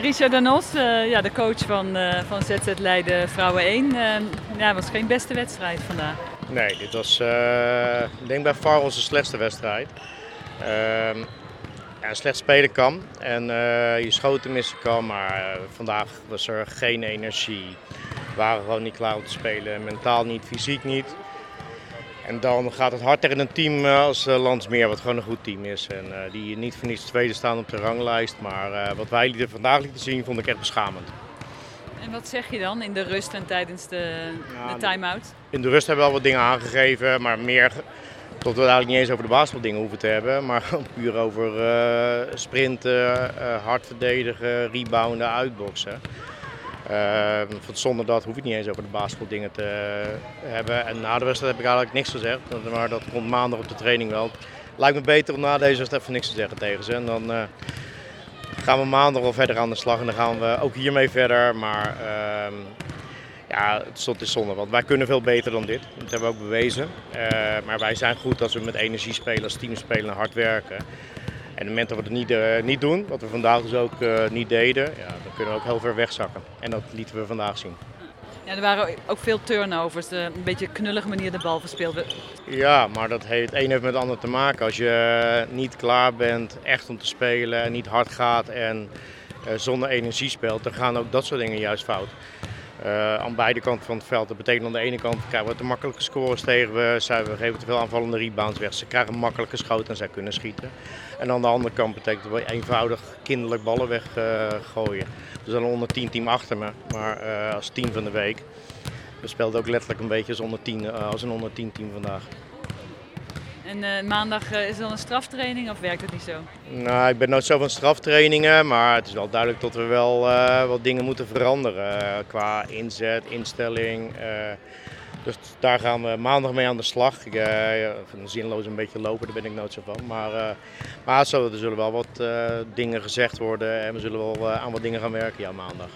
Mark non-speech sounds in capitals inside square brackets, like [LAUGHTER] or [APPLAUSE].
Richard Danos, uh, ja, de coach van, uh, van ZZ Leiden Vrouwen 1. Uh, ja, was geen beste wedstrijd vandaag. Nee, dit was, ik denk bij far onze slechtste wedstrijd. Ehm, ja, slecht spelen kan en je schoten missen kan, maar vandaag was er geen energie. We waren gewoon niet klaar om te spelen, mentaal niet, fysiek niet. En dan gaat het hard tegen een team eh, als eh, Landsmeer, wat gewoon een goed team is. En uh, die niet voor niets tweede staan op de ranglijst. Maar uh, wat wij er vandaag lieten zien, vond ik echt beschamend. En wat zeg je dan in de rust en tijdens de, ja, de time-out? In de rust hebben we wel wat dingen aangegeven, maar meer tot we het eigenlijk niet eens over de basketbaldingen hoeven te hebben. Maar [LAUGHS] puur over sprinten, hard verdedigen, rebounden, uitboksen. Uh, zonder dat hoef ik niet eens over de basketbaldingen te hebben. En na de wedstrijd heb ik eigenlijk niks gezegd. Maar dat komt maandag op de training wel. Lijkt me beter om na deze wedstrijd even niks te zeggen tegen ze. En dan uh, gaan we maandag wel verder aan de slag. En dan gaan we ook hiermee verder. Maar uh, ja, het stond in zonde. Want wij kunnen veel beter dan dit. Dat hebben we ook bewezen. Eh, maar wij zijn goed als we met energie spelen, als team spelen en hard werken. En op het moment dat we het niet, uh, niet doen, wat we vandaag dus ook uh, niet deden, ja, dan kunnen we ook heel ver wegzakken. En dat lieten we vandaag zien. Ja, er waren ook veel turnovers, een beetje knullige manier de bal verspeeld. Ja, maar dat heeft, het een heeft met het ander te maken. Als je niet klaar bent echt om te spelen en niet hard gaat en zonder energie speelt, dan gaan ook dat soort dingen juist fout. Uh, aan beide kanten van het veld. Dat betekent aan de ene kant krijgen we te makkelijke scores tegen we. We geven te veel aanvallende rebounds weg. Ze krijgen makkelijke schoten en zij kunnen schieten. En aan de andere kant betekent dat we eenvoudig kinderlijk ballen weggooien. Uh, we zijn onder 10 team achter me, maar uh, als team van de week. We speelden ook letterlijk een beetje als, onder 10, als een onder 10 team vandaag. En uh, maandag uh, is er dan een straftraining of werkt het niet zo? Nou, ik ben nooit zo van straftrainingen, maar het is wel duidelijk dat we wel uh, wat dingen moeten veranderen qua inzet, instelling. dus daar gaan we maandag mee aan de slag. Ik, zinloos een beetje lopen, daar ben ik nooit zo van. Maar, maar er zullen wel wat dingen gezegd worden en we zullen wel aan wat dingen gaan werken ja, maandag.